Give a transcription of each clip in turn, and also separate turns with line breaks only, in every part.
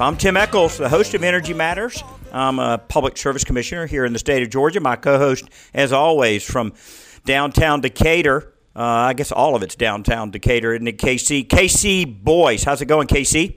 I'm Tim Echols, the host of Energy Matters. I'm a public service commissioner here in the state of Georgia. My co host, as always, from downtown Decatur, uh, I guess all of it's downtown Decatur, isn't it, KC? KC Boyce. How's it going, KC?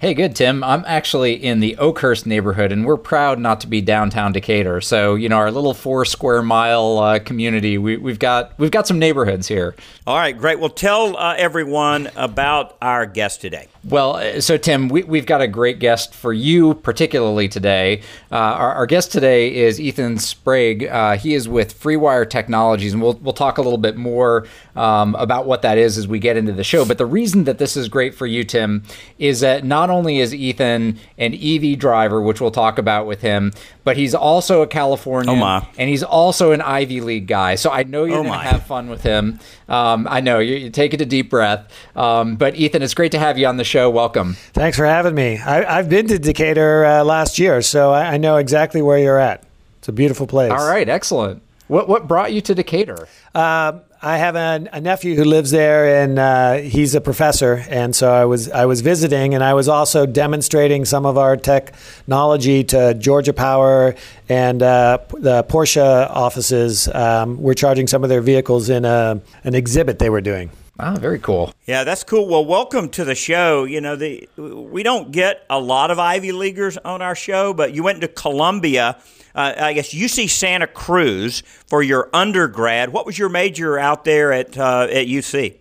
Hey, good, Tim. I'm actually in the Oakhurst neighborhood, and we're proud not to be downtown Decatur. So, you know, our little four square mile uh, community, we, have got we've got some neighborhoods here.
All right, great. Well, tell uh, everyone about our guest today.
Well, uh, so Tim, we, have got a great guest for you, particularly today. Uh, our, our, guest today is Ethan Sprague. Uh, he is with FreeWire Technologies, and we'll we'll talk a little bit more um, about what that is as we get into the show. But the reason that this is great for you, Tim, is that not only is Ethan an EV driver, which we'll talk about with him, but he's also a Californian,
oh
and he's also an Ivy League guy. So I know you're oh going to have fun with him. Um, I know you, you, take it a deep breath. Um, but Ethan, it's great to have you on the show. Welcome.
Thanks for having me. I, have been to Decatur uh, last year, so I, I know exactly where you're at. It's a beautiful place.
All right, excellent. What what brought you to Decatur?
Uh, I have a, a, nephew who lives there, and uh, he's a professor. And so I was I was visiting, and I was also demonstrating some of our technology to Georgia Power and uh, the Porsche offices. Um, we're charging some of their vehicles in a, an exhibit they were doing.
Ah, very cool.
Yeah, that's cool. Well, welcome to the show. You know, the we don't get a lot of Ivy Leaguers on our show, but you went to Columbia uh, I guess UC Santa Cruz for your undergrad. What was your major out there at uh, at UC?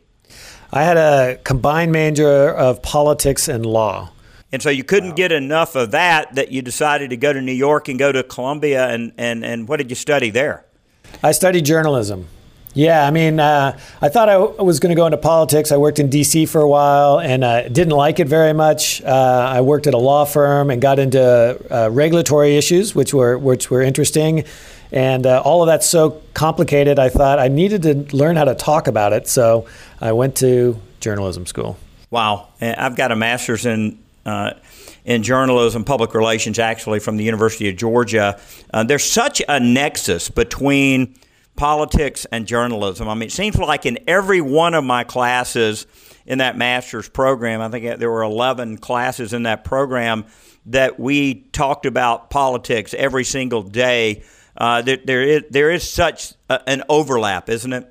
I had a combined major of politics and law.
And so you couldn't wow. get enough of that that you decided to go to New York and go to Columbia and, and, and what did you study there?
I studied journalism. Yeah, I mean, uh, I thought I was going to go into politics. I worked in D.C. for a while and uh, didn't like it very much. Uh, I worked at a law firm and got into uh, regulatory issues, which were which were interesting. And uh, all of that's so complicated. I thought I needed to learn how to talk about it, so I went to journalism school.
Wow, I've got a master's in uh, in journalism, public relations, actually from the University of Georgia. Uh, there's such a nexus between politics and journalism. I mean, it seems like in every one of my classes in that master's program, I think there were 11 classes in that program that we talked about politics every single day. Uh, there, there, is, there is such a, an overlap, isn't it?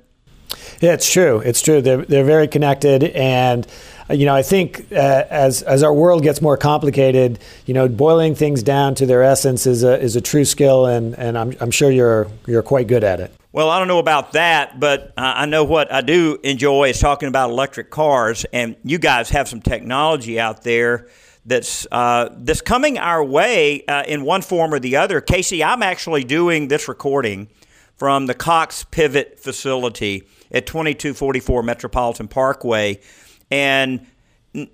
Yeah, it's true. It's true. They're, they're very connected. And, uh, you know, I think uh, as, as our world gets more complicated, you know, boiling things down to their essence is a, is a true skill. And, and I'm, I'm sure you're, you're quite good at it.
Well, I don't know about that, but I know what I do enjoy is talking about electric cars, and you guys have some technology out there that's uh, that's coming our way uh, in one form or the other. KC, I'm actually doing this recording from the Cox Pivet facility at 2244 Metropolitan Parkway, and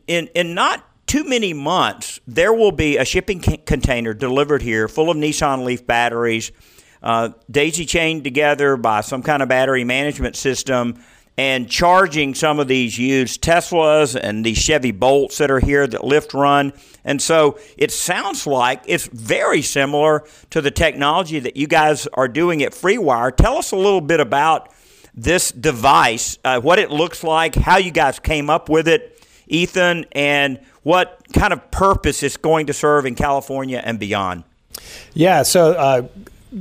in in not too many months, there will be a shipping container delivered here full of Nissan Leaf batteries uh, daisy chained together by some kind of battery management system and charging some of these used Teslas and these Chevy Bolts that are here that lift run. And so it sounds like it's very similar to the technology that you guys are doing at FreeWire. Tell us a little bit about this device, uh, what it looks like, how you guys came up with it, Ethan, and what kind of purpose it's going to serve in California and beyond.
Yeah, so uh,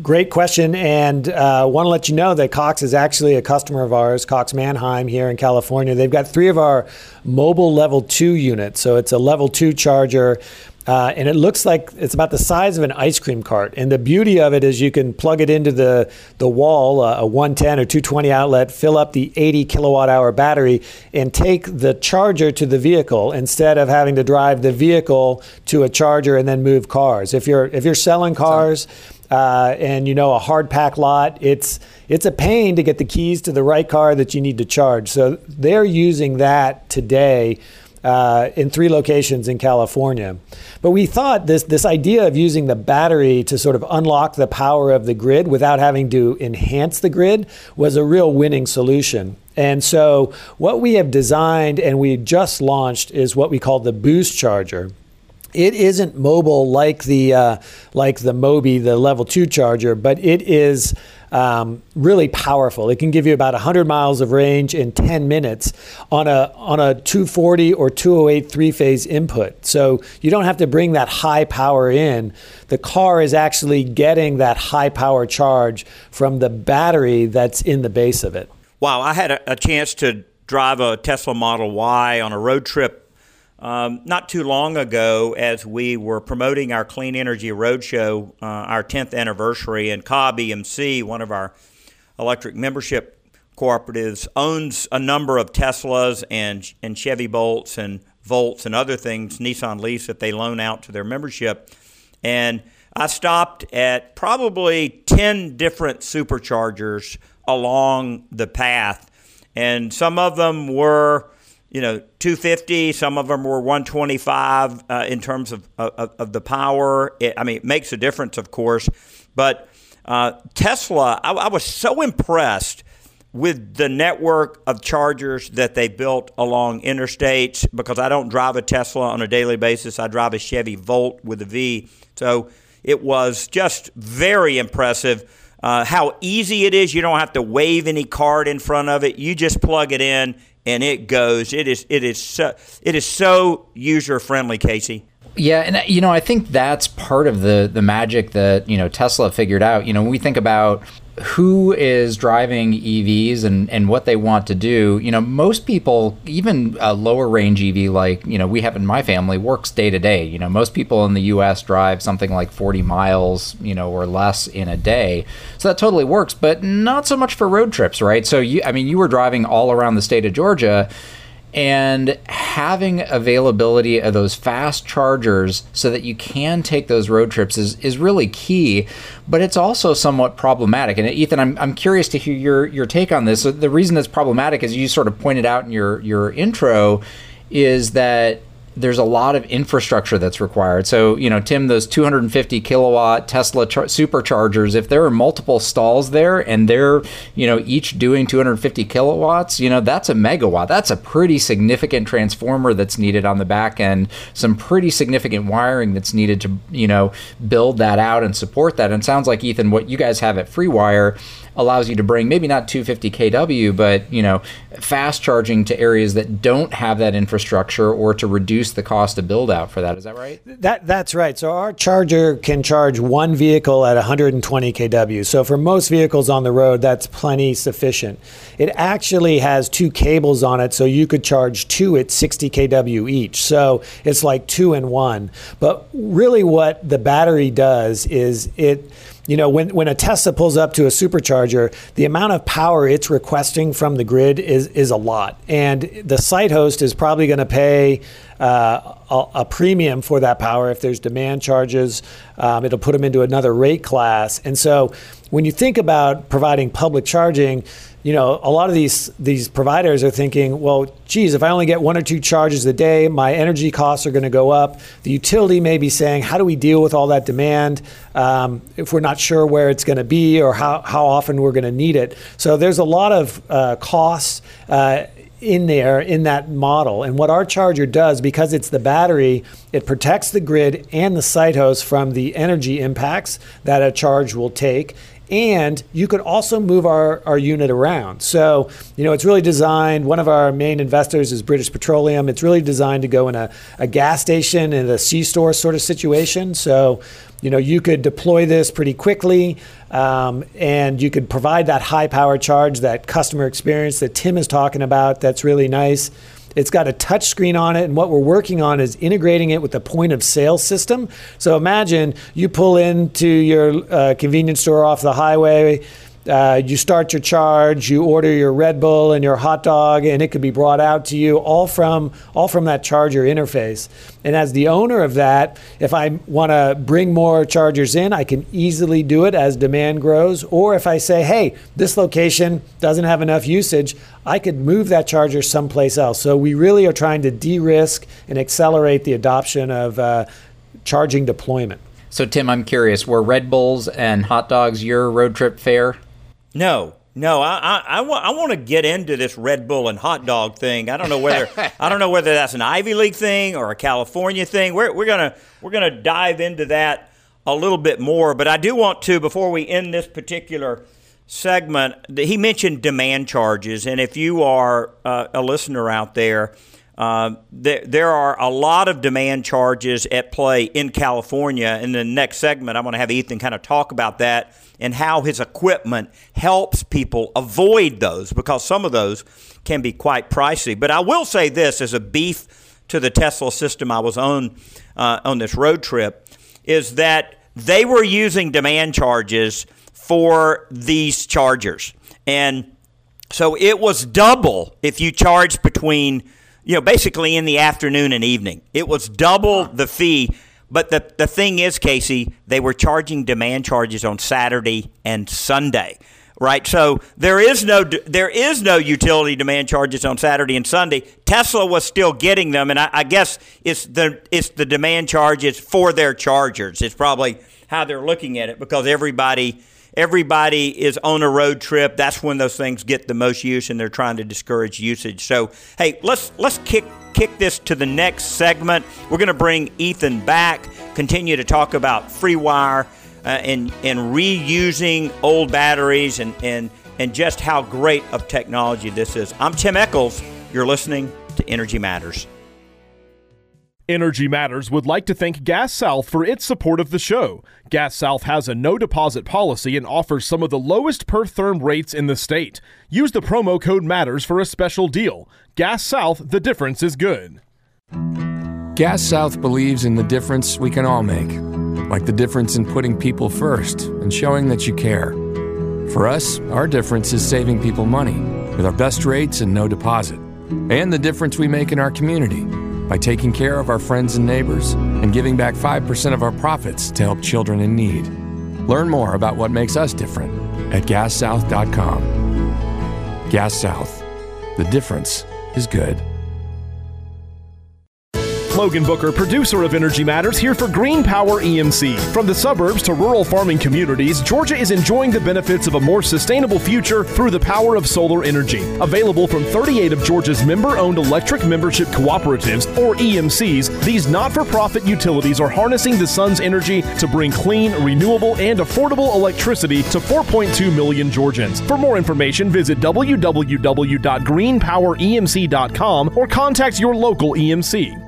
Great question, and uh, want to let you know that Cox is actually a customer of ours, Cox Manheim here in California. They've got three of our mobile level two units, so it's a level two charger. Uh, and it looks like it's about the size of an ice cream cart. And the beauty of it is you can plug it into the, the wall, uh, a 110 or 220 outlet, fill up the 80 kilowatt hour battery, and take the charger to the vehicle instead of having to drive the vehicle to a charger and then move cars. If you're if you're selling cars, uh, and you know a hard pack lot, it's it's a pain to get the keys to the right car that you need to charge. So they're using that today uh, in three locations in California. But we thought this, this idea of using the battery to sort of unlock the power of the grid without having to enhance the grid was a real winning solution. And so, what we have designed and we just launched is what we call the Boost Charger. It isn't mobile like the uh, like the Mobi, the Level Two charger, but it is um, really powerful. It can give you about 100 miles of range in 10 minutes on a on a 240 or 208 three phase input. So you don't have to bring that high power in. The car is actually getting that high power charge from the battery that's in the base of it.
Wow, I had a, a chance to drive a Tesla Model Y on a road trip um, not too long ago, as we were promoting our Clean Energy Roadshow, uh, our 10th anniversary, and Cobb EMC, one of our electric membership cooperatives, owns a number of Teslas and, and Chevy Bolts and Volts and other things, Nissan Leafs that they loan out to their membership. And I stopped at probably 10 different superchargers along the path, and some of them were you know 250 some of them were 125 uh, in terms of, of, of the power it, i mean it makes a difference of course but uh, tesla I, I, was so impressed with the network of chargers that they built along interstates because i don't drive a tesla on a daily basis i drive a chevy volt with a v so it was just very impressive uh, how easy it is. You don't have to wave any card in front of it. You just plug it in and it goes. It is it is so it is so user friendly, KC.
Yeah, and uh, you know, I think that's part of the the magic that you know Tesla figured out. You know, when we think about who is driving EVs and, and what they want to do, you know, most people, even a lower range EV like, you know, we have in my family, works day to day. You know, most people in the US drive something like 40 miles, you know, or less in a day. So that totally works, but not so much for road trips, right? So you, I mean, you were driving all around the state of Georgia and having availability of those fast chargers so that you can take those road trips is, is really key but it's also somewhat problematic. And ethan I'm, I'm curious to hear your, your take on this. So the reason it's problematic as you sort of pointed out in your, your intro is that there's a lot of infrastructure that's required. So, you know, Tim, those 250 kilowatt Tesla char- superchargers, if there are multiple stalls there and they're, you know, each doing 250 kilowatts, you know, that's a megawatt. That's a pretty significant transformer that's needed on the back end, some pretty significant wiring that's needed to, you know, build that out and support that. And sounds like, Ethan, what you guys have at FreeWire allows you to bring maybe not 250 kW, but you know, fast charging to areas that don't have that infrastructure or to reduce the cost of build out for that. Is that right?
That that's right. So our charger can charge one vehicle at 120 kW. So for most vehicles on the road, that's plenty sufficient. It actually has two cables on it, so you could charge two at 60 kW each. So it's like two in one. But really, what the battery does is it you know, when, when a Tesla pulls up to a supercharger, the amount of power it's requesting from the grid is, is a lot. And the site host is probably going to pay uh, a, a, premium for that power if there's demand charges. Um, it'll put them into another rate class. And so when you think about providing public charging, you know, a lot of these these providers are thinking, well, geez, if I only get one or two charges a day, my energy costs are going to go up. The utility may be saying, how do we deal with all that demand um, if we're not sure where it's going to be or how, how often we're going to need it? So there's a lot of uh, costs. Uh, in there in that model. And what our charger does, because it's the battery, it protects the grid and the site host from the energy impacts that a charge will take and you could also move our, our unit around. So, you know, it's really designed, one of our main investors is British Petroleum. It's really designed to go in a, a gas station in a C store sort of situation. So, you know, you could deploy this pretty quickly um, and you could provide that high power charge, that customer experience that Tim is talking about. That's really nice. It's got a touch screen on it, and what we're working on is integrating it with the point of sale system. So imagine you pull into your uh, convenience store off the highway. Uh, you start your charge, you order your Red Bull and your hot dog, and it could be brought out to you all from all from that charger interface. And as the owner of that, if I want to bring more chargers in, I can easily do it as demand grows. Or if I say, hey, this location doesn't have enough usage, I could move that charger someplace else. So we really are trying to de-risk and accelerate the adoption of uh, charging deployment.
So, Tim, I'm curious, were Red Bulls and hot dogs your road trip fare?
No, no, I, I, I, want, I want to get into this Red Bull and hot dog thing. I don't know whether I don't know whether that's an Ivy League thing or a California thing. We're, we're gonna we're gonna dive into that a little bit more. But I do want to before we end this particular segment. He mentioned demand charges, and if you are uh, a listener out there uh, there, there are a lot of demand charges at play in California. In the next segment, I'm going to have Ethan kind of talk about that and how his equipment helps people avoid those because some of those can be quite pricey. But I will say this as a beef to the Tesla system I was on uh, on this road trip is that they were using demand charges for these chargers. And so it was double if you charged between you know, basically in the afternoon and evening. It was double the fee. But the, the thing is, KC, they were charging demand charges on Saturday and Sunday, right? So there is no there is no utility demand charges on Saturday and Sunday. Tesla was still getting them, and I, I guess it's the it's the demand charges for their chargers. It's probably how they're looking at it because everybody everybody is on a road trip. That's when those things get the most use, and they're trying to discourage usage. So, hey, let's let's kick kick this to the next segment. We're going to bring Ethan back, continue to talk about FreeWire uh, and and reusing old batteries and and and just how great of technology this is. I'm Tim Echols. You're listening to Energy Matters.
Energy Matters would like to thank Gas South for its support of the show. Gas South has a no deposit policy and offers some of the lowest per therm rates in the state. Use the promo code MATTERS for a special deal. Gas South, the difference is good.
Gas South believes in the difference we can all make, like the difference in putting people first and showing that you care. For us, our difference is saving people money with our best rates and no deposit, and the difference we make in our community by taking care of our friends and neighbors and giving back 5% of our profits to help children in need. Learn more about what makes us different at gassouth.com. Gas South. The difference is good.
Logan Booker, producer of Energy Matters, here for Green Power EMC. From the suburbs to rural farming communities, Georgia is enjoying the benefits of a more sustainable future through the power of solar energy. Available from 38 of Georgia's member owned electric membership cooperatives, or EMCs, these not for profit utilities are harnessing the sun's energy to bring clean, renewable, and affordable electricity to 4.2 million Georgians. For more information, visit www.greenpoweremc.com or contact your local EMC.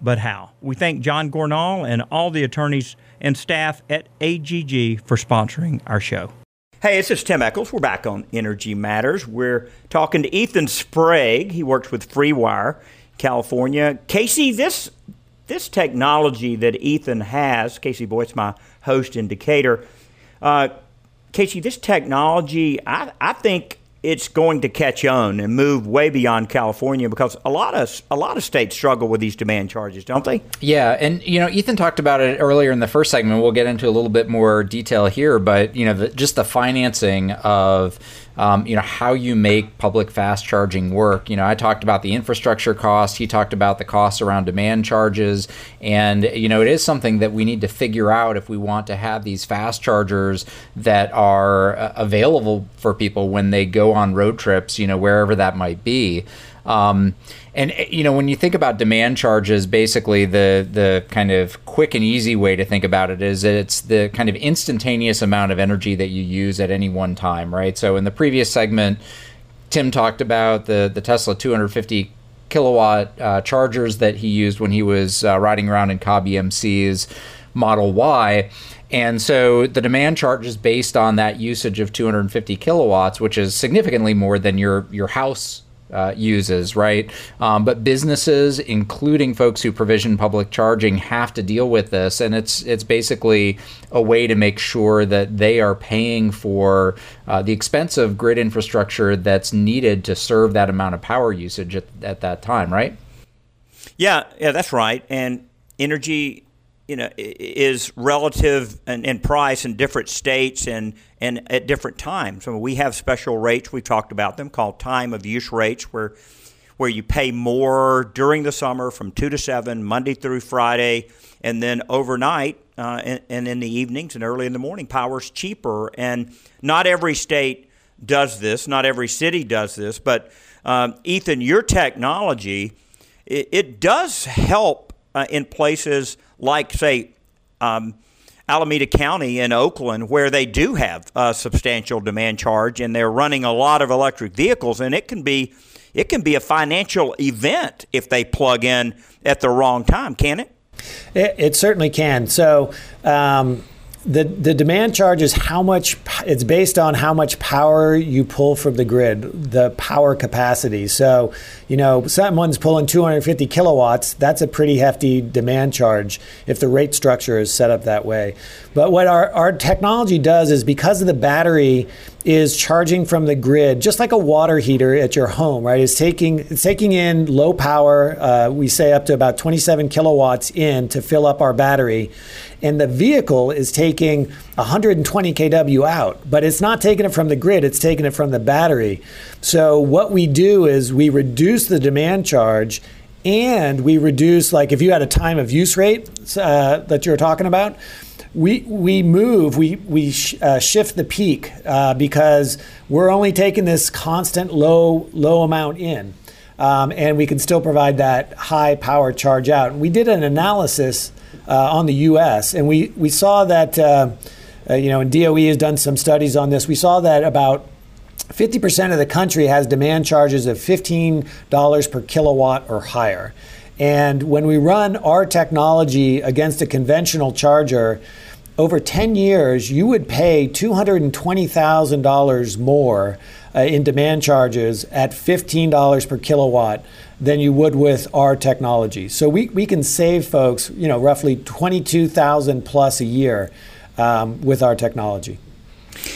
but how. We thank John Gornall and all the attorneys and staff at AGG for sponsoring our show. Hey, this is Tim Echols. We're back on Energy Matters. We're talking to Ethan Sprague. He works with FreeWire, California. KC, this this technology that Ethan has, KC Boyce, my host in Decatur. Uh, KC, this technology, I, I think it's going to catch on and move way beyond California because a lot of a lot of states struggle with these demand charges, don't they?
Yeah, and you know, Ethan talked about it earlier in the first segment. We'll get into a little bit more detail here, but you know, the, just the financing of um, you know how you make public fast charging work. You know, I talked about the infrastructure cost. He talked about the costs around demand charges, and you know, it is something that we need to figure out if we want to have these fast chargers that are uh, available for people when they go on road trips. You know, wherever that might be. Um, and you know, when you think about demand charges, basically the the kind of quick and easy way to think about it is it's the kind of instantaneous amount of energy that you use at any one time, right? So in the previous segment, Tim talked about the the Tesla 250 kilowatt uh, chargers that he used when he was uh, riding around in Cobb EMC's Model Y. And so the demand charge is based on that usage of 250 kilowatts, which is significantly more than your your house uh, uses, right? Um, but businesses, including folks who provision public charging, have to deal with this, and it's it's basically a way to make sure that they are paying for uh, the of grid infrastructure that's needed to serve that amount of power usage at, at that time, right?
Yeah, yeah, that's right. And energy you know is relative in, in, price in different states and and at different times. So we have special rates. We talked about them called time of use rates, where where you pay more during the summer from two to seven, Monday through Friday, and then overnight uh, and, and in the evenings and early in the morning, power's cheaper. And not every state does this. Not every city does this. But um, Ethan, your technology it, it does help uh, in places like, say, um, Alameda County in Oakland, where they do have a substantial demand charge and they're running a lot of electric vehicles, and it can be it can be a financial event if they plug in at the wrong time, can it?
It, it certainly can. So. Um, the the demand charge is how much it's based on how much power you pull from the grid, the power capacity. So, you know, someone's pulling 250 kilowatts, that's a pretty hefty demand charge if the rate structure is set up that way. But what our, our technology does is because of the battery is charging from the grid, just like a water heater at your home, right? It's taking it's taking in low power. Uh, we say up to about 27 kilowatts in to fill up our battery, and the vehicle is taking 120 kW out, but it's not taking it from the grid. It's taking it from the battery. So what we do is we reduce the demand charge and we reduce like if you had a time of use rate uh, that you were talking about we we move we we sh- uh, shift the peak uh, because we're only taking this constant low low amount in, um, and we can still provide that high power charge out. we did an analysis uh, on the U.S. and we we saw that uh, uh, you know and DOE has done some studies on this. We saw that about 50% of the country has demand charges of $15 per kilowatt or higher. And when we run our technology against a conventional charger, over 10 years, you would pay $220,000 more uh, in demand charges at $15 per kilowatt than you would with our technology. So we, we can save folks, you know, roughly 22,000 plus a year um, with our technology.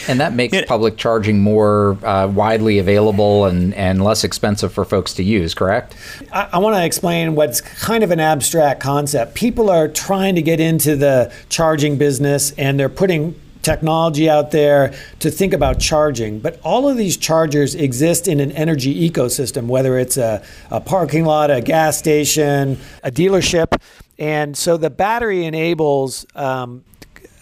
And that makes public charging more uh, widely available and, and less expensive for folks to use, correct?
I, I want to explain what's kind of an abstract concept. People are trying to get into the charging business and they're putting technology out there to think about charging. But all of these chargers exist in an energy ecosystem, whether it's a, a parking lot, a gas station, a dealership. And so the battery enables um,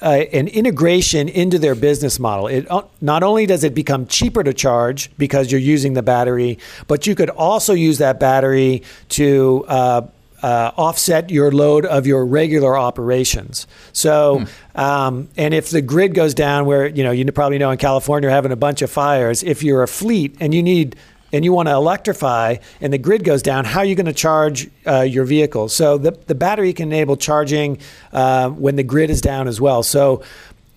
uh, an integration into their business model. It uh, not only does it become cheaper to charge because you're using the battery, but you could also use that battery to uh, uh, offset your load of your regular operations. So, hmm. um, and if the grid goes down, where you know you probably know in California, you're having a bunch of fires. If you're a fleet and you need and you want to electrify and the grid goes down, how are you going to charge uh, your vehicle? So the, the battery can enable charging uh, when the grid is down as well. So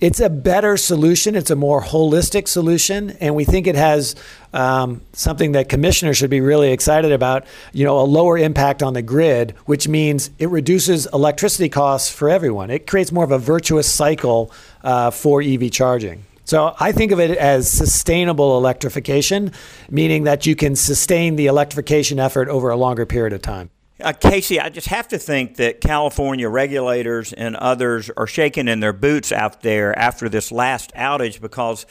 it's a better solution. It's a more holistic solution, and we think it has um, something that commissioners should be really excited about. You know, a lower impact on the grid, which means it reduces electricity costs for everyone. It creates more of a virtuous cycle uh, for EV charging. So I think of it as sustainable electrification, meaning that you can sustain the electrification effort over a longer period of time.
Uh, KC, I just have to think that California regulators and others are shaking in their boots out there after this last outage because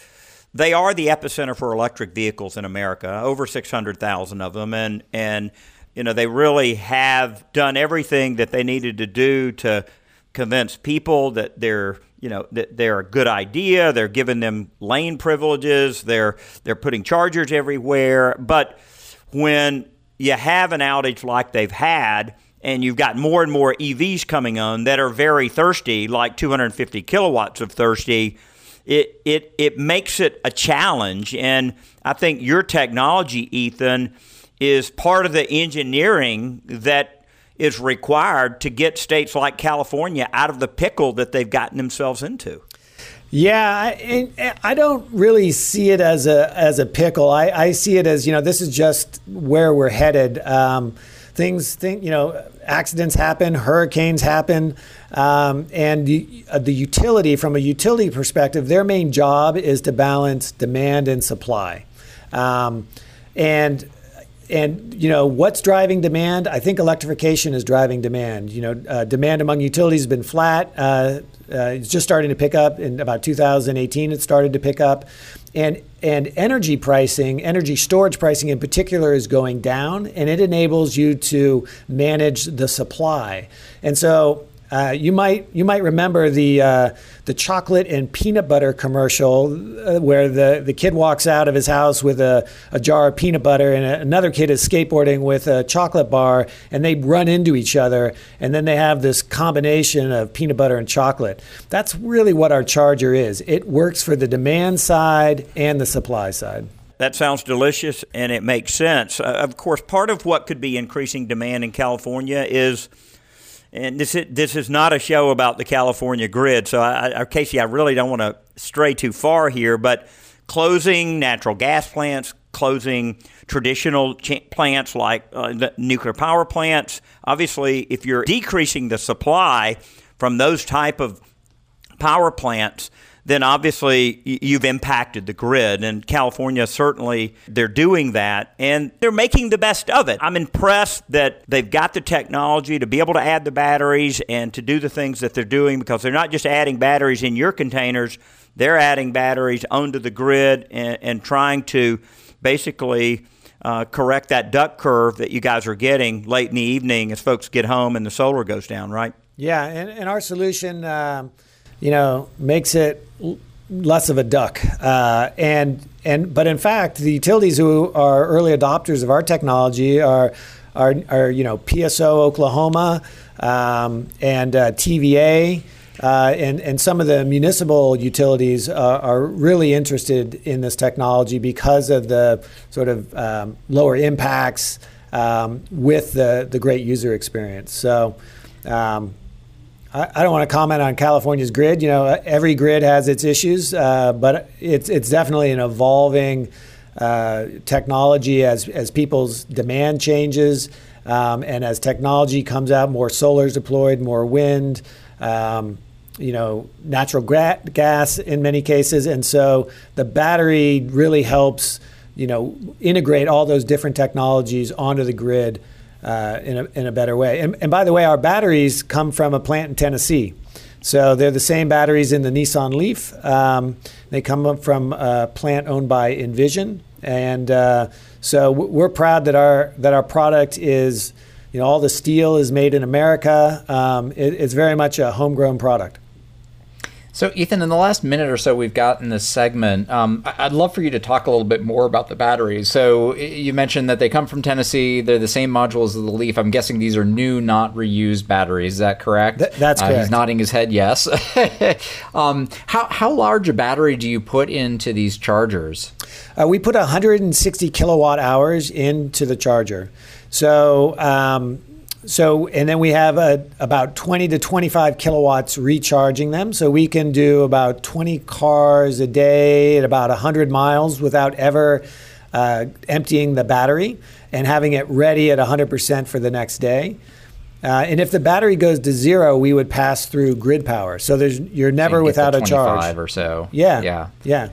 they are the epicenter for electric vehicles in America, over 600,000 of them. And, and, you know, they really have done everything that they needed to do to convince people that they're you know they're a good idea. They're giving them lane privileges. They're they're putting chargers everywhere. But when you have an outage like they've had, and you've got more and more EVs coming on that are very thirsty, like 250 kilowatts of thirsty, it, it, it makes it a challenge. And I think your technology, Ethan, is part of the engineering that is required to get states like California out of the pickle that they've gotten themselves into.
Yeah, I, I don't really see it as a as a pickle. I, I see it as you know this is just where we're headed. Um, things, think you know, accidents happen, hurricanes happen, um, and the, uh, the utility from a utility perspective, their main job is to balance demand and supply, um, and and you know what's driving demand? I think electrification is driving demand. You know, uh, demand among utilities has been flat. Uh, uh, it's just starting to pick up in about 2018. It started to pick up, and and energy pricing, energy storage pricing in particular, is going down, and it enables you to manage the supply. And so uh, you might you might remember the uh, the chocolate and peanut butter commercial uh, where the, the kid walks out of his house with a, a jar of peanut butter and another kid is skateboarding with a chocolate bar and they run into each other and then they have this combination of peanut butter and chocolate. That's really what our charger is. It works for the demand side and the supply side.
That sounds delicious and it makes sense. Uh, of course, part of what could be increasing demand in California is and this is, this is not a show about the California grid. So, I, KC, I really don't want to stray too far here, but closing natural gas plants, closing traditional ch- plants like uh, nuclear power plants. Obviously, if you're decreasing the supply from those type of power plants, then obviously you've impacted the grid. And California certainly they're doing that and they're making the best of it. I'm impressed that they've got the technology to be able to add the batteries and to do the things that they're doing because they're not just adding batteries in your containers, they're adding batteries onto the grid and, and trying to basically. Uh, correct that duck curve that you guys are getting late in the evening as folks get home and the solar goes down, right?
Yeah, and, and our solution, um, you know, makes it less of a duck. Uh, and and but in fact, the utilities who are early adopters of our technology are are, are you know PSO Oklahoma um, and uh, TVA. Uh, and, and some of the municipal utilities are really interested in this technology because of the sort of um, lower impacts um, with the, the great user experience. So, um, I, don't want to comment on California's grid. You know, every grid has its issues, uh, but it's it's definitely an evolving uh, technology as as people's demand changes, um, and as technology comes out, more solar is deployed, more wind. Um, you know, natural gra- gas in many cases, and so the battery really helps. You know, integrate all those different technologies onto the grid uh, in, a, in a better way. And, and by the way, our batteries come from a plant in Tennessee. So they're the same batteries in the Nissan Leaf. Um, they come from a plant owned by Envision, and uh, so we're proud that our that our product is, you know, all the steel is made in America. Um, it, it's very much a homegrown product.
So, Ethan, in the last minute or so we've got in this segment, um, I'd love for you to talk a little bit more about the batteries. So, you mentioned that they come from Tennessee. They're the same modules as the Leaf. I'm guessing these are new, not reused batteries. Is that correct?
Th- that's correct.
Uh, he's nodding his head yes. um, how, how large a battery do you put into these chargers?
Uh, we put 160 kilowatt hours into the charger. So, um, so, and then we have a, about 20 to 25 kilowatts recharging them. So we can do about 20 cars a day at about 100 miles without ever uh, emptying the battery and having it ready at 100% for the next day. Uh, and if the battery goes to zero, we would pass through grid power. So there's you're never without a charge.
or so.
Yeah.
Yeah.
Yeah.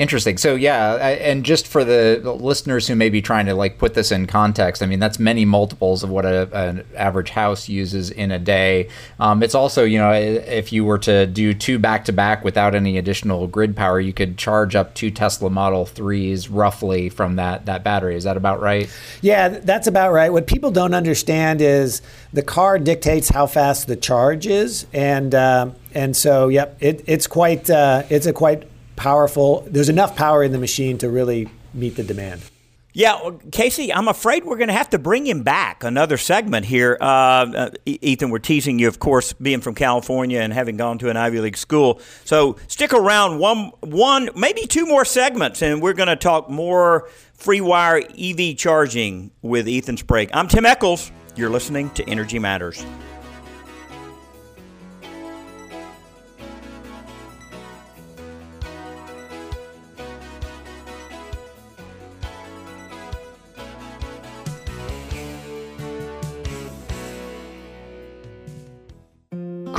Interesting. So yeah, and just for the listeners who may be trying to like put this in context, I mean that's many multiples of what a, an average house uses in a day. Um, it's also you know if you were to do two back to back without any additional grid power, you could charge up two Tesla Model Threes roughly from that that battery. Is that about right?
Yeah, that's about right. What people don't understand is the car dictates how fast the charge is, and uh, and so yep, it, it's quite uh, it's a quite powerful. There's enough power in the machine to really meet the demand.
Yeah, KC, I'm afraid we're going to have to bring him back another segment here. Uh, uh, Ethan, we're teasing you, of course, being from California and having gone to an Ivy League school. So stick around one, one, maybe two more segments, and we're going to talk more free wire EV charging with Ethan Sprague. I'm Tim Echols. You're listening to Energy Matters.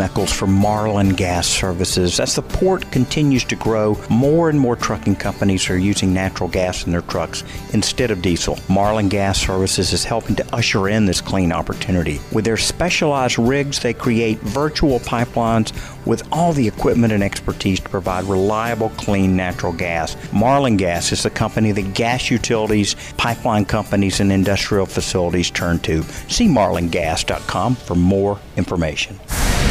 Echols for Marlin Gas Services. As the port continues to grow, more and more trucking companies are using natural gas in their trucks instead of diesel. Marlin Gas Services is helping to usher in this clean opportunity. With their specialized rigs, they create virtual pipelines with all the equipment and expertise to provide reliable, clean natural gas. Marlin Gas is the company that gas utilities, pipeline companies, and industrial facilities turn to. See marlingas.com for more information.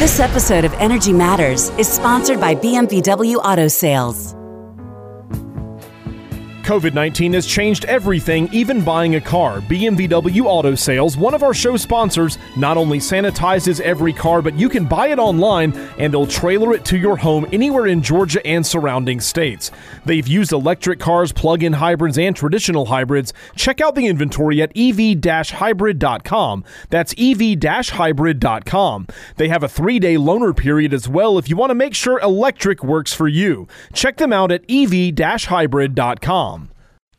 This episode of Energy Matters is sponsored by BMW Auto Sales.
COVID 19 has changed everything, even buying a car. BMW Auto Sales, one of our show sponsors, not only sanitizes every car, but you can buy it online and they'll trailer it to your home anywhere in Georgia and surrounding states. They've used electric cars, plug in hybrids, and traditional hybrids. Check out the inventory at ev hybrid.com. That's ev hybrid.com. They have a three day loaner period as well if you want to make sure electric works for you. Check them out at ev hybrid.com.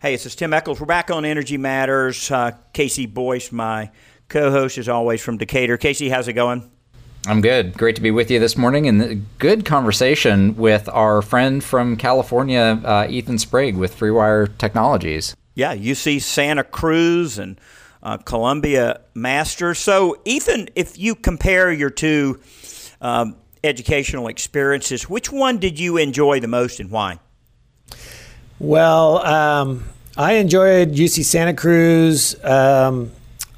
Hey, this is Tim Echols. We're back on Energy Matters. Uh, KC Boyce, my co host, is always from Decatur. KC, how's it going?
I'm good. Great to be with you this morning, and good conversation with our friend from California, uh, Ethan Sprague with FreeWire Technologies.
Yeah, UC Santa Cruz and uh, Columbia Masters. So, Ethan, if you compare your two um, educational experiences, which one did you enjoy the most and why?
Well, um, I enjoyed UC Santa Cruz um,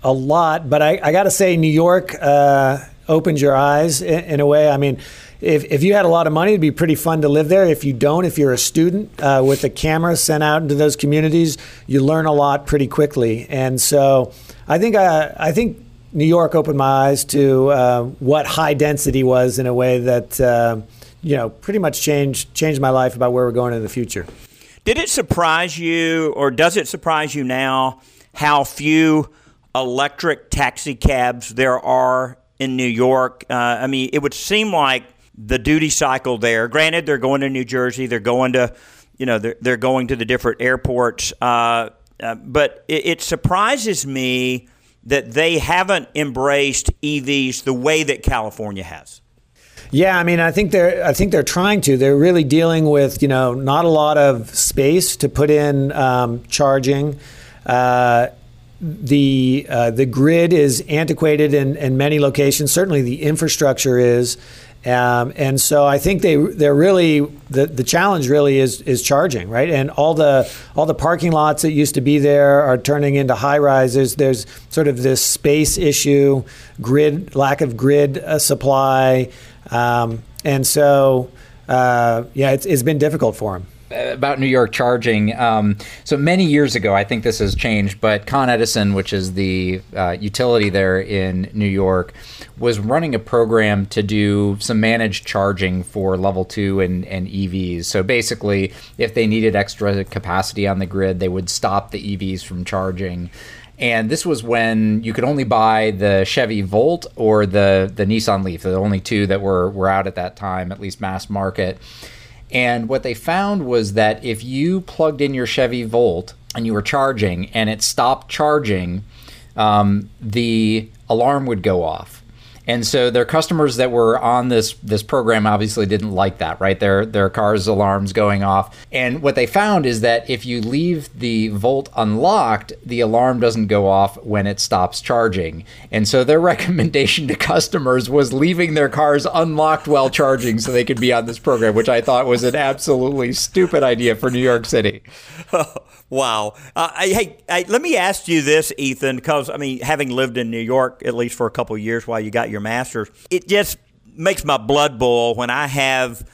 a lot, but I, I got to say, New York uh, opened your eyes in, in, a way. I mean, if, if you had a lot of money, it'd be pretty fun to live there. If you don't, if you're a student uh, with a camera sent out into those communities, you learn a lot pretty quickly. And so I think uh, I think New York opened my eyes to uh, what high density was in a way that uh, you know pretty much changed changed my life about where we're going in the future.
Did it surprise you, or does it surprise you now, how few electric taxi cabs there are in New York? Uh, I mean, it would seem like the duty cycle there. Granted, they're going to New Jersey, they're going to, you know, they're, they're going to the different airports. Uh, uh, but it, it surprises me that they haven't embraced EVs the way that California has.
Yeah, I mean, I think they're I think they're trying to. They're really dealing with you know not a lot of space to put in um, charging. Uh, the uh, the grid is antiquated in, in many locations. Certainly, the infrastructure is, um, and so I think they they're really the, the challenge really is is charging right, and all the all the parking lots that used to be there are turning into high rises. There's sort of this space issue, grid lack of grid uh, supply. Um, and so, uh, yeah, it's, it's been difficult for him
about New York charging. Um, so many years ago, I think this has changed, but Con Edison, which is the uh, utility there in New York, was running a program to do some managed charging for level two and, and EVs. So basically, if they needed extra capacity on the grid, they would stop the EVs from charging and this was when you could only buy the Chevy Volt or the the Nissan Leaf, the only two that were were out at that time, at least mass market. And what they found was that if you plugged in your Chevy Volt and you were charging and it stopped charging, um, the alarm would go off. And so their customers that were on this this program obviously didn't like that, right? Their their cars alarms going off. And what they found is that if you leave the Volt unlocked, the alarm doesn't go off when it stops charging. And so their recommendation to customers was leaving their cars unlocked while charging so they could be on this program, which I thought was an absolutely stupid idea for New York City.
Wow. Uh, I, hey, hey, let me ask you this, Ethan, because I mean, having lived in New York at least for a couple years while you got your master's, it just makes my blood boil when I have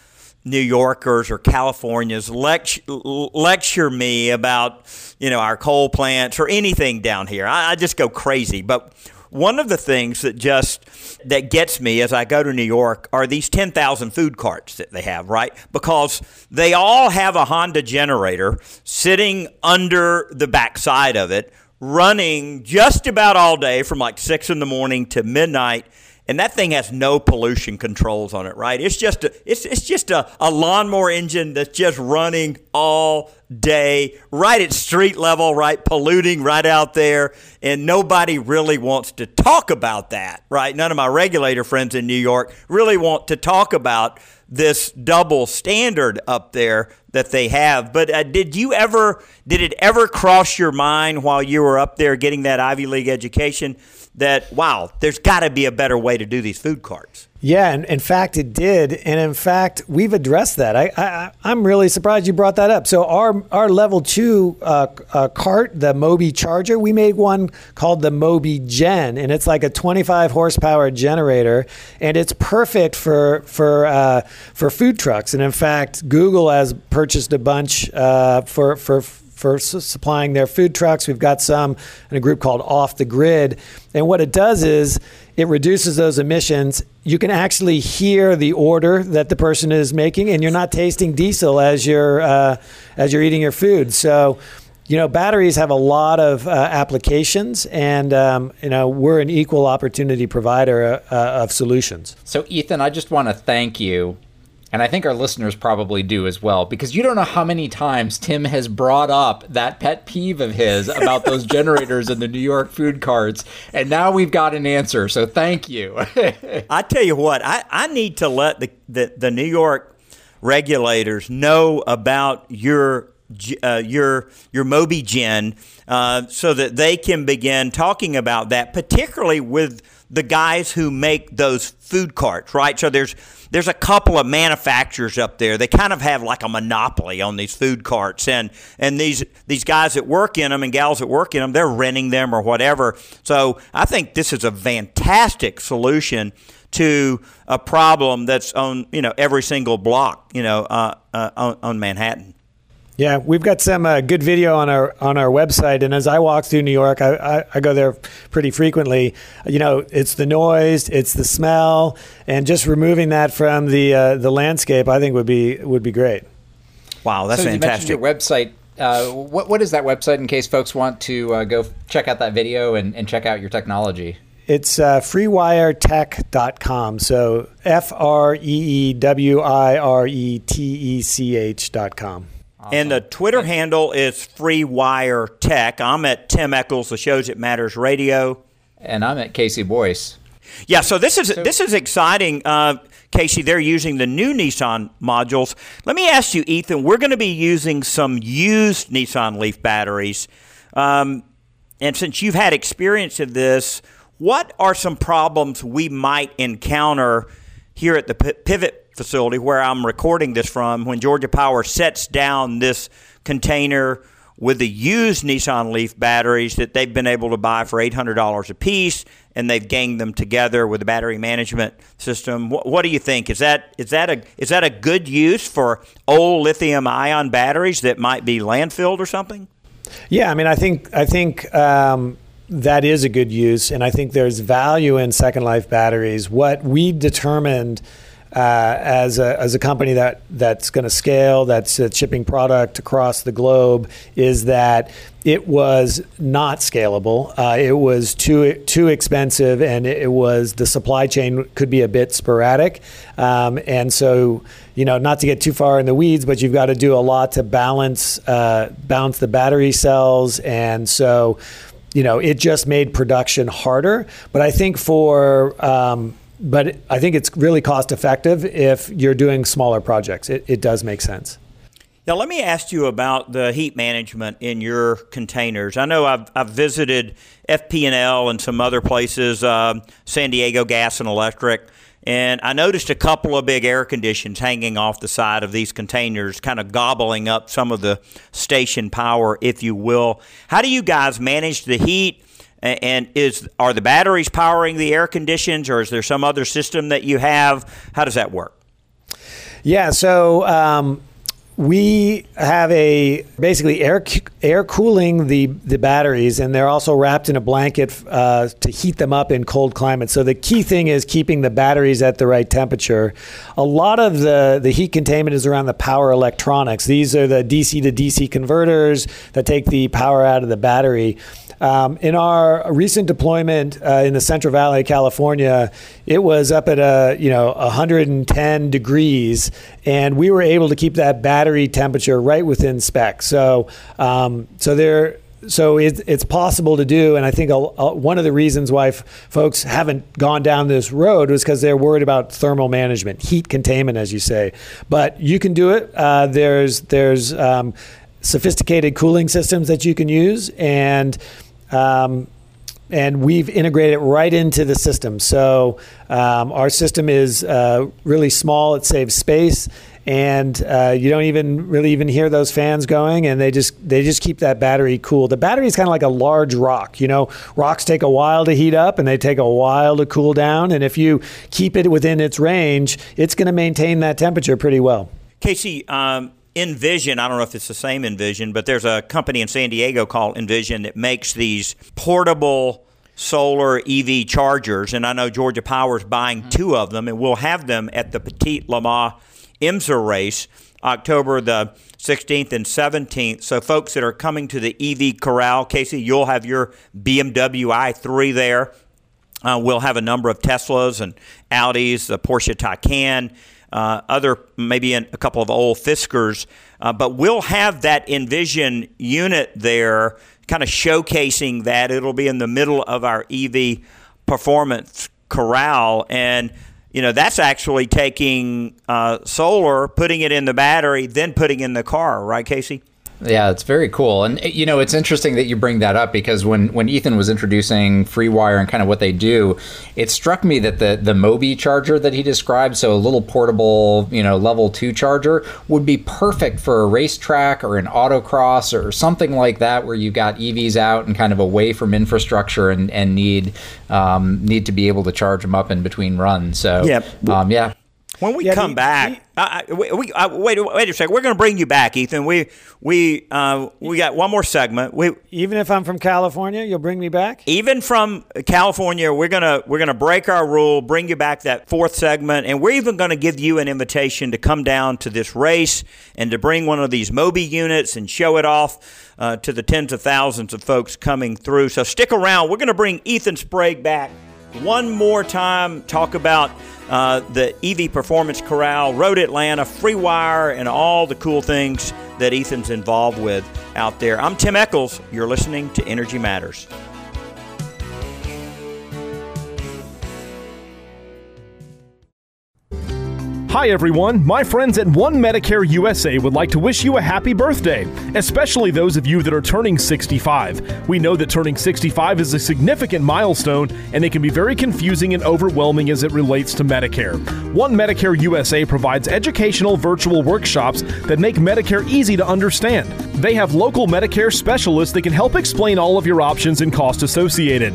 New Yorkers or Californians lecture, lecture me about you know our coal plants or anything down here. I, I just go crazy. But one of the things that just that gets me as I go to New York are these 10,000 food carts that they have, right? Because they all have a Honda generator sitting under the backside of it, running just about all day from like 6 in the morning to midnight and that thing has no pollution controls on it, right? It's just a it's it's just a, a lawnmower engine that's just running all day, right at street level, right, polluting right out there, and nobody really wants to talk about that, right? None of my regulator friends in New York really want to talk about this double standard up there that they have. But uh, did you ever did it ever cross your mind while you were up there getting that Ivy League education that wow, there's got to be a better way to do these food carts?
Yeah, and in fact, it did, and in fact, we've addressed that. I, I am really surprised you brought that up. So our our level two uh, uh, cart, the Mobi Charger, we made one called the Mobi Gen, and it's like a 25 horsepower generator, and it's perfect for for uh, for food trucks. And in fact, Google has purchased a bunch uh, for for for supplying their food trucks. We've got some in a group called Off the Grid. And what it does is it reduces those emissions. You can actually hear the order that the person is making, and you're not tasting diesel as you're uh, as you're eating your food. So, you know, batteries have a lot of uh, applications, and um, you know, we're an equal opportunity provider uh, of solutions.
So, Ethan, I just want to thank you and I think our listeners probably do as well, because you don't know how many times Tim has brought up that pet peeve of his about those generators in the New York food carts, and now we've got an answer. So thank you.
I tell you what, I, I need to let the, the, the New York regulators know about your uh, your your Mobi Gen, uh, so that they can begin talking about that, particularly with the guys who make those food carts, right? So there's there's a couple of manufacturers up there. They kind of have like a monopoly on these food carts, and and these these guys that work in them and gals that work in them, they're renting them or whatever. So I think this is a fantastic solution to a problem that's on you know every single block you know uh, uh, on, on Manhattan.
Yeah, we've got some uh, good video on our on our website, and as I walk through New York, I, I, I, go there pretty frequently. You know, it's the noise, it's the smell, and just removing that from the uh, the landscape, I think would be would be great.
Wow, that's
so
fantastic.
You mentioned your website. Uh, what what is that website in case folks want to uh, go check out that video and, and check out your technology?
It's uh, freewiretech.com. So F R E E W I R E T E C H.com.
Awesome. And the Twitter handle is FreeWire Tech. I'm at Tim Echols, the shows it matters radio,
and I'm at KC Boyce.
Yeah, so this is so, this is exciting, uh, KC. They're using the new Nissan modules. Let me ask you, Ethan. We're going to be using some used Nissan Leaf batteries, um, and since you've had experience of this, what are some problems we might encounter here at the P- Pivet facility where I'm recording this from when Georgia Power sets down this container with the used Nissan Leaf batteries that they've been able to buy for $800 a piece and they've ganged them together with a battery management system. What, what, do you think? Is that is that a is that a good use for old lithium ion batteries that might be landfilled or something?
Yeah, I mean, I think I think um, that is a good use, and I think there's value in second life batteries. What we determined uh, as a as a company that that's going to scale, that's shipping product across the globe, is that it was not scalable. Uh, it was too too expensive, and it, was the supply chain could be a bit sporadic, um, and so you know not to get too far in the weeds, but you've got to do a lot to balance uh, balance the battery cells, and so you know, it just made production harder. But I think for um, but I think it's really cost effective if you're doing smaller projects. It, it does make sense.
Now, let me ask you about the heat management in your containers. I know I've, I've visited FP&L and some other places, uh, San Diego Gas and Electric, and I noticed a couple of big air conditions hanging off the side of these containers, kind of gobbling up some of the station power, if you will. How do you guys manage the heat? And is are the batteries powering the air conditions, or is there some other system that you have? How does that work?
Yeah, so um, we have a basically air air cooling the the batteries, and they're also wrapped in a blanket uh, to heat them up in cold climates. So the key thing is keeping the batteries at the right temperature. A lot of the the heat containment is around the power electronics. These are the DC to DC converters that take the power out of the battery. Um, in our recent deployment uh, in the Central Valley of California, it was up at a you know 110 degrees, and we were able to keep that battery temperature right within spec. So um, so there so it, it's possible to do, and I think a, a, one of the reasons why f- folks haven't gone down this road was because they're worried about thermal management, heat containment, as you say. But you can do it. Uh, there's there's um, sophisticated cooling systems that you can use, and um, and we've integrated it right into the system. So um, our system is uh, really small. It saves space, and uh, you don't even really even hear those fans going, and they just they just keep that battery cool. The battery is kind of like a large rock. You know, rocks take a while to heat up, and they take a while to cool down. And if you keep it within its range, it's going to maintain that temperature pretty well.
KC, um, Envision, I don't know if it's the same Envision, but there's a company in San Diego called Envision that makes these portable solar EV chargers. And I know Georgia Power is buying mm-hmm. two of them, and we'll have them at the Petit Le Mans IMSA race October the 16th and 17th. So, folks that are coming to the EV Corral, KC, you'll have your BMW i3 there. Uh, we'll have a number of Teslas and Audis, the Porsche Taycan uh, other maybe a couple of old Fiskers, uh, but we'll have that Envision unit there, kind of showcasing that. It'll be in the middle of our EV performance corral, and you know that's actually taking uh, solar, putting it in the battery, then putting in the car, right, KC?
Yeah, it's very cool. And you know, it's interesting that you bring that up because when when Ethan was introducing FreeWire and kind of what they do, it struck me that the the Mobi charger that he described, so a little portable, you know, level 2 charger would be perfect for a racetrack or an autocross or something like that where you've got EVs out and kind of away from infrastructure and and need um, need to be able to charge them up in between runs. So,
yep.
um, yeah,
when we yeah, come back, uh, we, we uh, wait wait a second. We're going to bring you back, Ethan. We we uh, we got one more segment. We
even if I'm from California, you'll bring me back.
Even from California, we're gonna we're gonna break our rule, bring you back that fourth segment, and we're even going to give you an invitation to come down to this race and to bring one of these Mobi units and show it off uh, to the tens of thousands of folks coming through. So stick around. We're going to bring Ethan Sprague back one more time. Talk about uh, the EV Performance Corral, Road Atlanta, FreeWire, and all the cool things that Ethan's involved with out there. I'm Tim Echols. You're listening to Energy Matters.
Hi, everyone. My friends at One Medicare USA would like to wish you a happy birthday, especially those of you that are turning 65. We know that turning 65 is a significant milestone, and it can be very confusing and overwhelming as it relates to Medicare. One Medicare USA provides educational virtual workshops that make Medicare easy to understand. They have local Medicare specialists that can help explain all of your options and costs associated.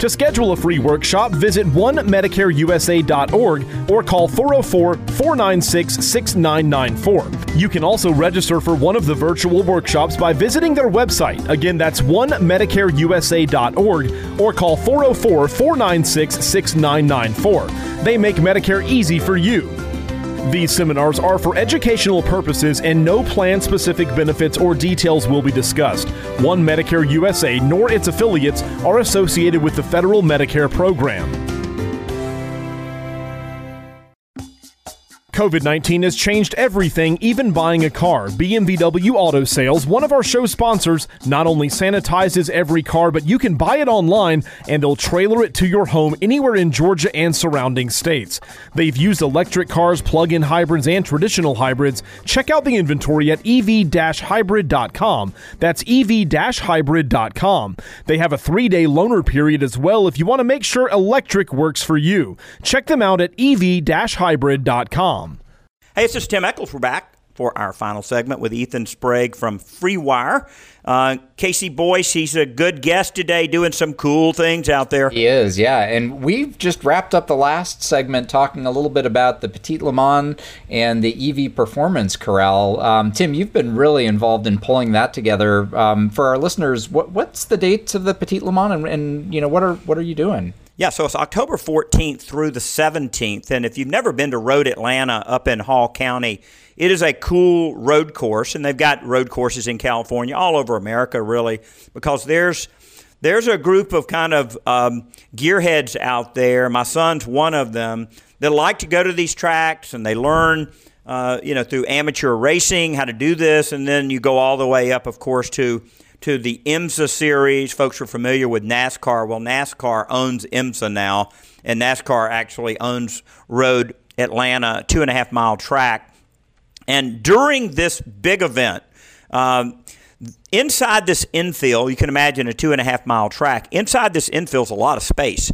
To schedule a free workshop, visit onemedicareusa.org or call 404 496 6994. You can also register for one of the virtual workshops by visiting their website. Again, that's onemedicareusa.org or call 404 496 6994. They make Medicare easy for you. These seminars are for educational purposes and no plan specific benefits or details will be discussed. One Medicare USA nor its affiliates are associated with the federal Medicare program. COVID 19 has changed everything, even buying a car. BMVW Auto Sales, one of our show sponsors, not only sanitizes every car, but you can buy it online and they'll trailer it to your home anywhere in Georgia and surrounding states. They've used electric cars, plug in hybrids, and traditional hybrids. Check out the inventory at ev hybrid.com. That's ev hybrid.com. They have a three day loaner period as well if you want to make sure electric works for you. Check them out at ev hybrid.com.
Hey, this is Tim Echols. We're back for our final segment with Ethan Sprague from FreeWire. Uh, KC Boyce, he's a good guest today doing some cool things out there.
He is, yeah. And we've just wrapped up the last segment talking a little bit about the Petit Le Mans and the EV Performance Corral. Um, Tim, you've been really involved in pulling that together. Um, for our listeners, what, what's the dates of the Petit Le Mans and, and you know what are what are you doing?
Yeah, so it's October 14th through the 17th. And if you've never been to Road Atlanta up in Hall County, it is a cool road course. And they've got road courses in California, all over America, really, because there's there's a group of kind of um, gearheads out there. My son's one of them that like to go to these tracks and they learn, uh, you know, through amateur racing how to do this. And then you go all the way up, of course, to to the IMSA series. Folks are familiar with NASCAR. Well, NASCAR owns IMSA now, and NASCAR actually owns Road Atlanta, two and a half mile track. And during this big event, um, inside this infield, you can imagine a two and a half mile track. Inside this infield is a lot of space.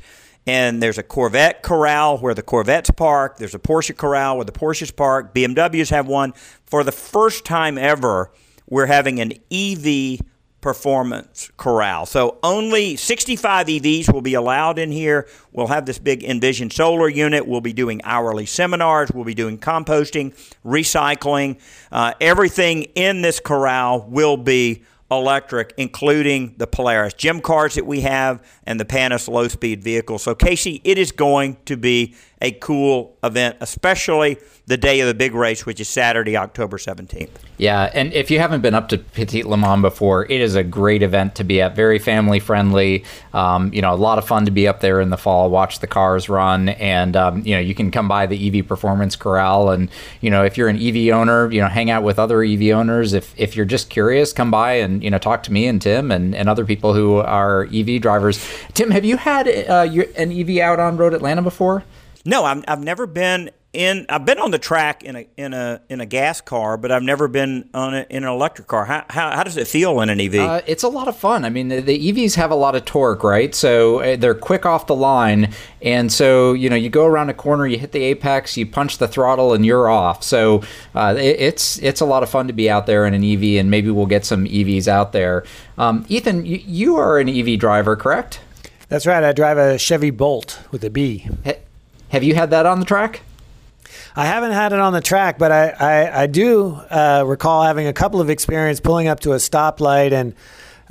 And there's a Corvette corral where the Corvettes park. There's a Porsche corral where the Porsches park. BMWs have one. For the first time ever, we're having an EV performance corral. So only 65 EVs will be allowed in here. We'll have this big Envision solar unit. We'll be doing hourly seminars. We'll be doing composting, recycling. Uh, everything in this corral will be electric, including the Polaris Gem cars that we have and the Panace low speed vehicle. So, KC, it is going to be a cool event, especially the day of the big race, which is Saturday, October 17th.
Yeah, and if you haven't been up to Petit Le Mans before, it is a great event to be at. Very family friendly. Um, you know, a lot of fun to be up there in the fall, watch the cars run, and um, you know, you can come by the EV Performance Corral, and you know, if you're an EV owner, you know, hang out with other EV owners. If if you're just curious, come by and you know, talk to me and Tim and, and other people who are EV drivers. Tim, have you had uh, your, an EV out on Road Atlanta before?
No, i have never been in. I've been on the track in a in a in a gas car, but I've never been on it in an electric car. How, how, how does it feel in an EV?
Uh, it's a lot of fun. I mean, the, the, EVs have a lot of torque, right? So uh, they're quick off the line, and so you know you go around a corner, you hit the apex, you punch the throttle, and you're off. So uh, it, it's it's a lot of fun to be out there in an EV, and maybe we'll get some EVs out there. Um, Ethan, you, you are an EV driver, correct?
That's right. I drive a Chevy Bolt with a B.
Have you had that on the track?
I haven't had it on the track, but I, I, I do uh, recall having a couple of experience pulling up to a stoplight and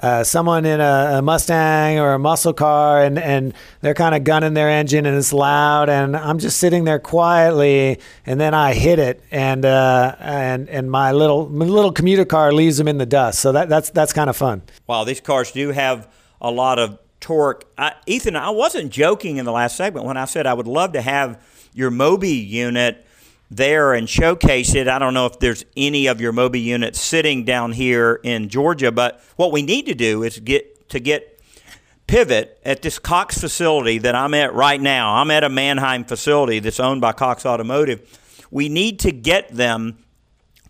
uh, someone in a, a, Mustang or a muscle car and, and they're kind of gunning their engine and it's loud and I'm just sitting there quietly and then I hit it and uh, and and my little my little commuter car leaves them in the dust. So that, that's that's kind of fun.
Wow, these cars do have a lot of torque. I, Ethan, I wasn't joking in the last segment when I said I would love to have your Mobi unit there and showcase it. I don't know if there's any of your Mobi units sitting down here in Georgia, but what we need to do is get to get Pivet at this Cox facility that I'm at right now. I'm at a Manheim facility that's owned by Cox Automotive. We need to get them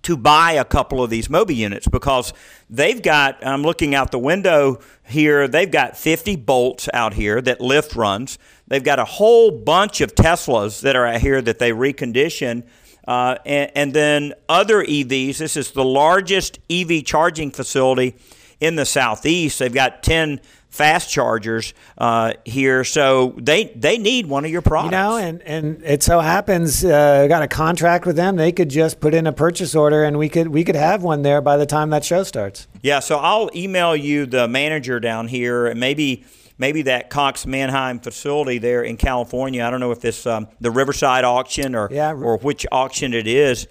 to buy a couple of these Mobi units because they've got, I'm looking out the window here, they've got 50 bolts out here that Lyft runs. They've got a whole bunch of Teslas that are out here that they recondition. Uh, and, and then other EVs. This is the largest EV charging facility in the southeast. They've got 10 fast chargers uh, here, so they they need one of your products.
You know, and and it so happens uh, got a contract with them. They could just put in a purchase order, and we could we could have one there by the time that show starts.
Yeah, so I'll email you the manager down here, and maybe maybe that Cox Manheim facility there in California. I don't know if this um, the Riverside auction or yeah. or which auction it is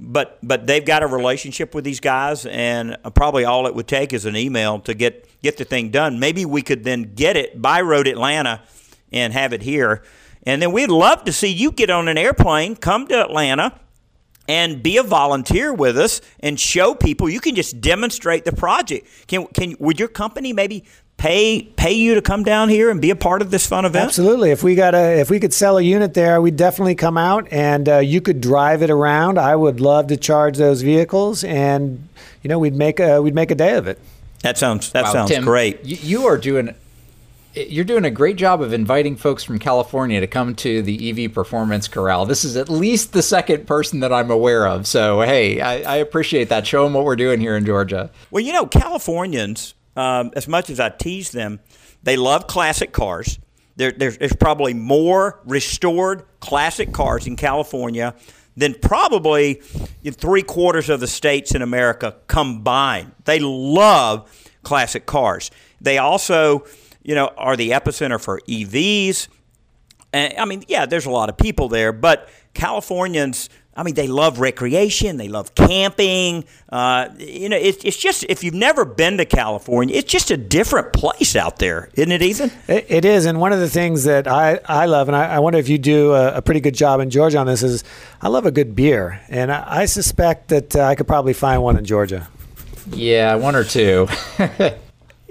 but but they've got a relationship with these guys, and probably all it would take is an email to get get the thing done. Maybe we could then get it by Road Atlanta and have it here, and then we'd love to see you get on an airplane, come to Atlanta, and be a volunteer with us and show people. You can just demonstrate the project. Can can would your company maybe pay pay you to come down here and be a part of this fun event?
Absolutely. If we got a if we could sell a unit there, we'd definitely come out and uh, you could drive it around. I would love to charge those vehicles, and you know we'd make a we'd make a day of it.
That sounds that
Wow,
sounds
Tim,
great.
You, you are doing you're doing a great job of inviting folks from California to come to the EV Performance Corral. This is at least the second person that I'm aware of. So hey, I, I appreciate that. Show them what we're doing here in Georgia.
Well, you know, Californians, um, as much as I tease them, they love classic cars. There, there's, there's probably more restored classic cars in California than probably three quarters of the states in America combined. They love classic cars. They also, you know, are the epicenter for EVs. And, I mean, yeah, there's a lot of people there, but Californians, I mean, they love recreation, they love camping. Uh, you know, it's, it's just, if you've never been to California, it's just a different place out there, isn't it, Ethan?
It, it is, and one of the things that I, I love, and I, I wonder if you do a, a pretty good job in Georgia on this, is I love a good beer, and I, I suspect that uh, I could probably find one in Georgia.
Yeah, one or two.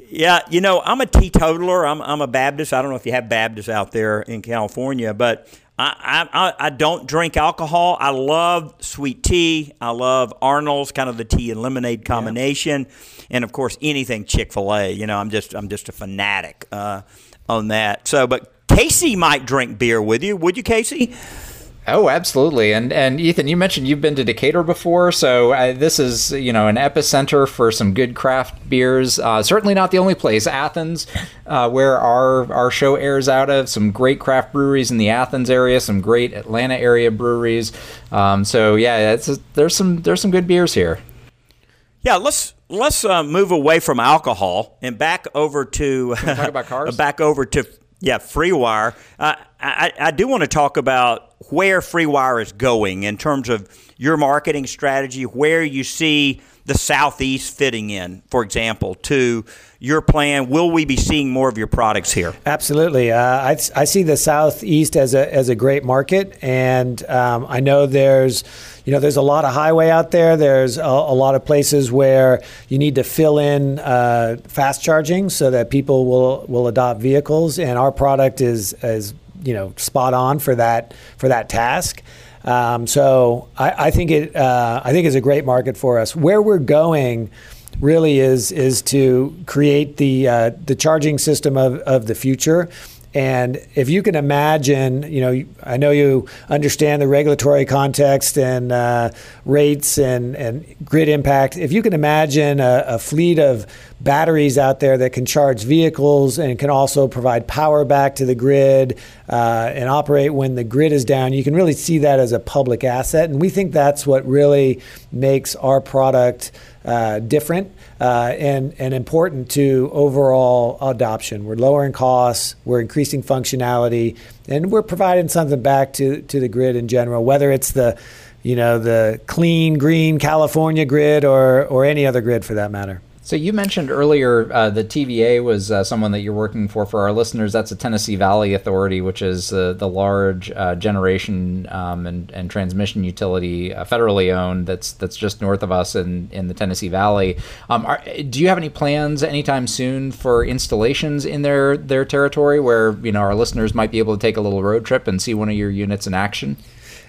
Yeah, you know, I'm a teetotaler. I'm, I'm a Baptist. I don't know if you have Baptists out there in California, but I, I, I don't drink alcohol. I love sweet tea. I love Arnold's, kind of the tea and lemonade combination, and of course anything Chick Fil A. You know, I'm just I'm just a fanatic uh, on that. So, but KC might drink beer with you. Would you, KC?
Oh, absolutely. And and Ethan, you mentioned you've been to Decatur before, so uh, this is you know an epicenter for some good craft beers. Uh, certainly not the only place. Athens, uh, where our our show airs out of, some great craft breweries in the Athens area, some great Atlanta area breweries. Um, so yeah, it's there's some there's some good beers here.
Yeah, let's let's uh, move away from alcohol and back over to
talk about cars?
back over to yeah, FreeWire. Uh, I, I do want to talk about where FreeWire is going in terms of your marketing strategy, where you see the Southeast fitting in, for example, to your plan. Will we be seeing more of your products here?
Absolutely. Uh, I, I see the Southeast as a, as a great market, and um, I know there's you know there's a lot of highway out there. There's a, a lot of places where you need to fill in uh, fast charging so that people will will adopt vehicles, and our product is is you know spot on for that for that task. Um, so I, I think it uh, I think it's a great market for us. Where we're going really is is to create the uh, the charging system of, of the future. And if you can imagine, you know, I know you understand the regulatory context and uh, rates and, and grid impact. If you can imagine a, a, fleet of batteries out there that can charge vehicles and can also provide power back to the grid uh, and operate when the grid is down, you can really see that as a public asset. And we think that's what really makes our product uh, different uh, and, and important to overall adoption. We're lowering costs, we're increasing functionality, and we're providing something back to, to the grid in general, whether it's the you know the clean green California grid or or any other grid for that matter.
So you mentioned earlier uh, the TVA was uh, someone that you're working for. For our listeners, that's the Tennessee Valley Authority, which is uh, the large uh, generation um, and, and, transmission utility, uh, federally owned. That's that's just north of us in, in the Tennessee Valley. Um, are, do you have any plans anytime soon for installations in their their territory, where you know our listeners might be able to take a little road trip and see one of your units in action?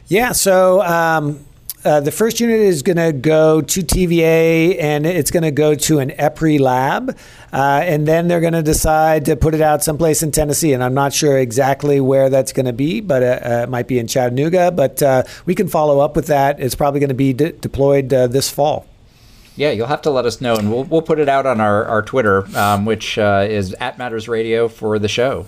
Yeah. So. Um uh, the first unit is going to go to TVA and it's going to go to an EPRI lab. Uh, and then they're going to decide to put it out someplace in Tennessee. And I'm not sure exactly where that's going to be, but uh, uh, it might be in Chattanooga. But uh, we can follow up with that. It's probably going to be de- deployed this fall.
Yeah, you'll have to let us know, and we'll, we'll put it out on our, our Twitter, um, which is at Matters Radio for the show.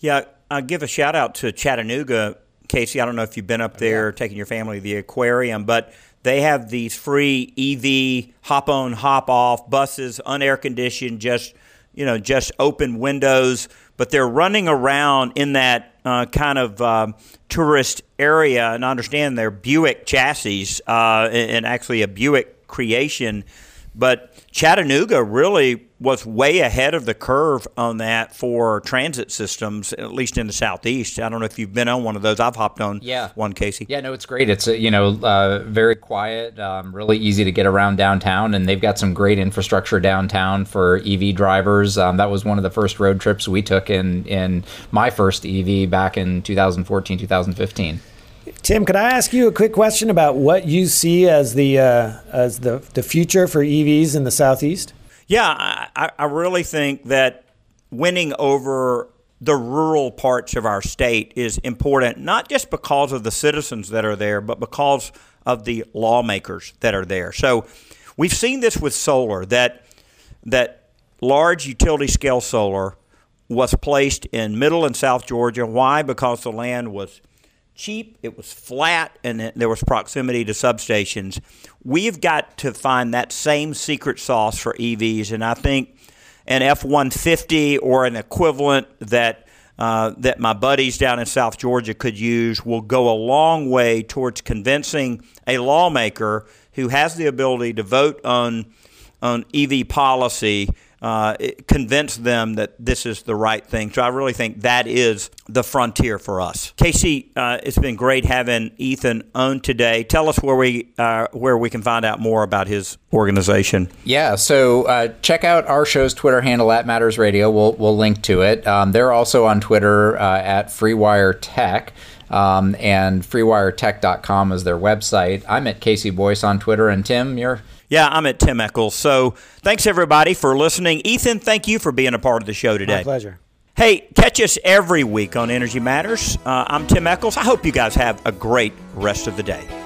Yeah, I'll give a shout out to Chattanooga KC, I don't know if you've been up there yeah. taking your family to the aquarium, but they have these free EV hop on, hop off buses, unair conditioned, just you know, just open windows. But they're running around in that uh, kind of uh, tourist area, and I understand they're Buick chassis uh, and actually a Buick creation But Chattanooga really was way ahead of the curve on that for transit systems, at least in the southeast. I don't know if you've been on one of those. I've hopped on
yeah.
one, KC.
Yeah, no, it's great. It's uh, you know uh, very quiet, um, really easy to get around downtown, and they've got some great infrastructure downtown for EV drivers. Um, that was one of the first road trips we took in in my first EV back in 2014, 2015.
Tim, could I ask you a quick question about what you see as the uh, as the the future for EVs in the southeast?
Yeah, I, I really think that winning over the rural parts of our state is important, not just because of the citizens that are there, but because of the lawmakers that are there. So we've seen this with solar that that large utility scale solar was placed in middle and south Georgia. Why? Because the land was cheap, it was flat, and there was proximity to substations. We've got to find that same secret sauce for EVs, and I think an F 150 or an equivalent that uh, that my buddies down in South Georgia could use will go a long way towards convincing a lawmaker who has the ability to vote on on EV policy uh, convince them that this is the right thing. So I really think that is the frontier for us. KC, uh, it's been great having Ethan on today. Tell us where we uh, where we can find out more about his organization.
Yeah, so uh, check out our show's Twitter handle at Matters Radio. We'll we'll link to it. Um, they're also on Twitter uh, at FreeWire Tech. Um, and freewiretech.com is their website. I'm at KC Boyce on Twitter, and Tim, you're
yeah, I'm at Tim Echols. So thanks everybody for listening. Ethan, thank you for being a part of the show today.
My pleasure.
Hey, catch us every week on Energy Matters. Uh, I'm Tim Echols. I hope you guys have a great rest of the day.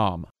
com.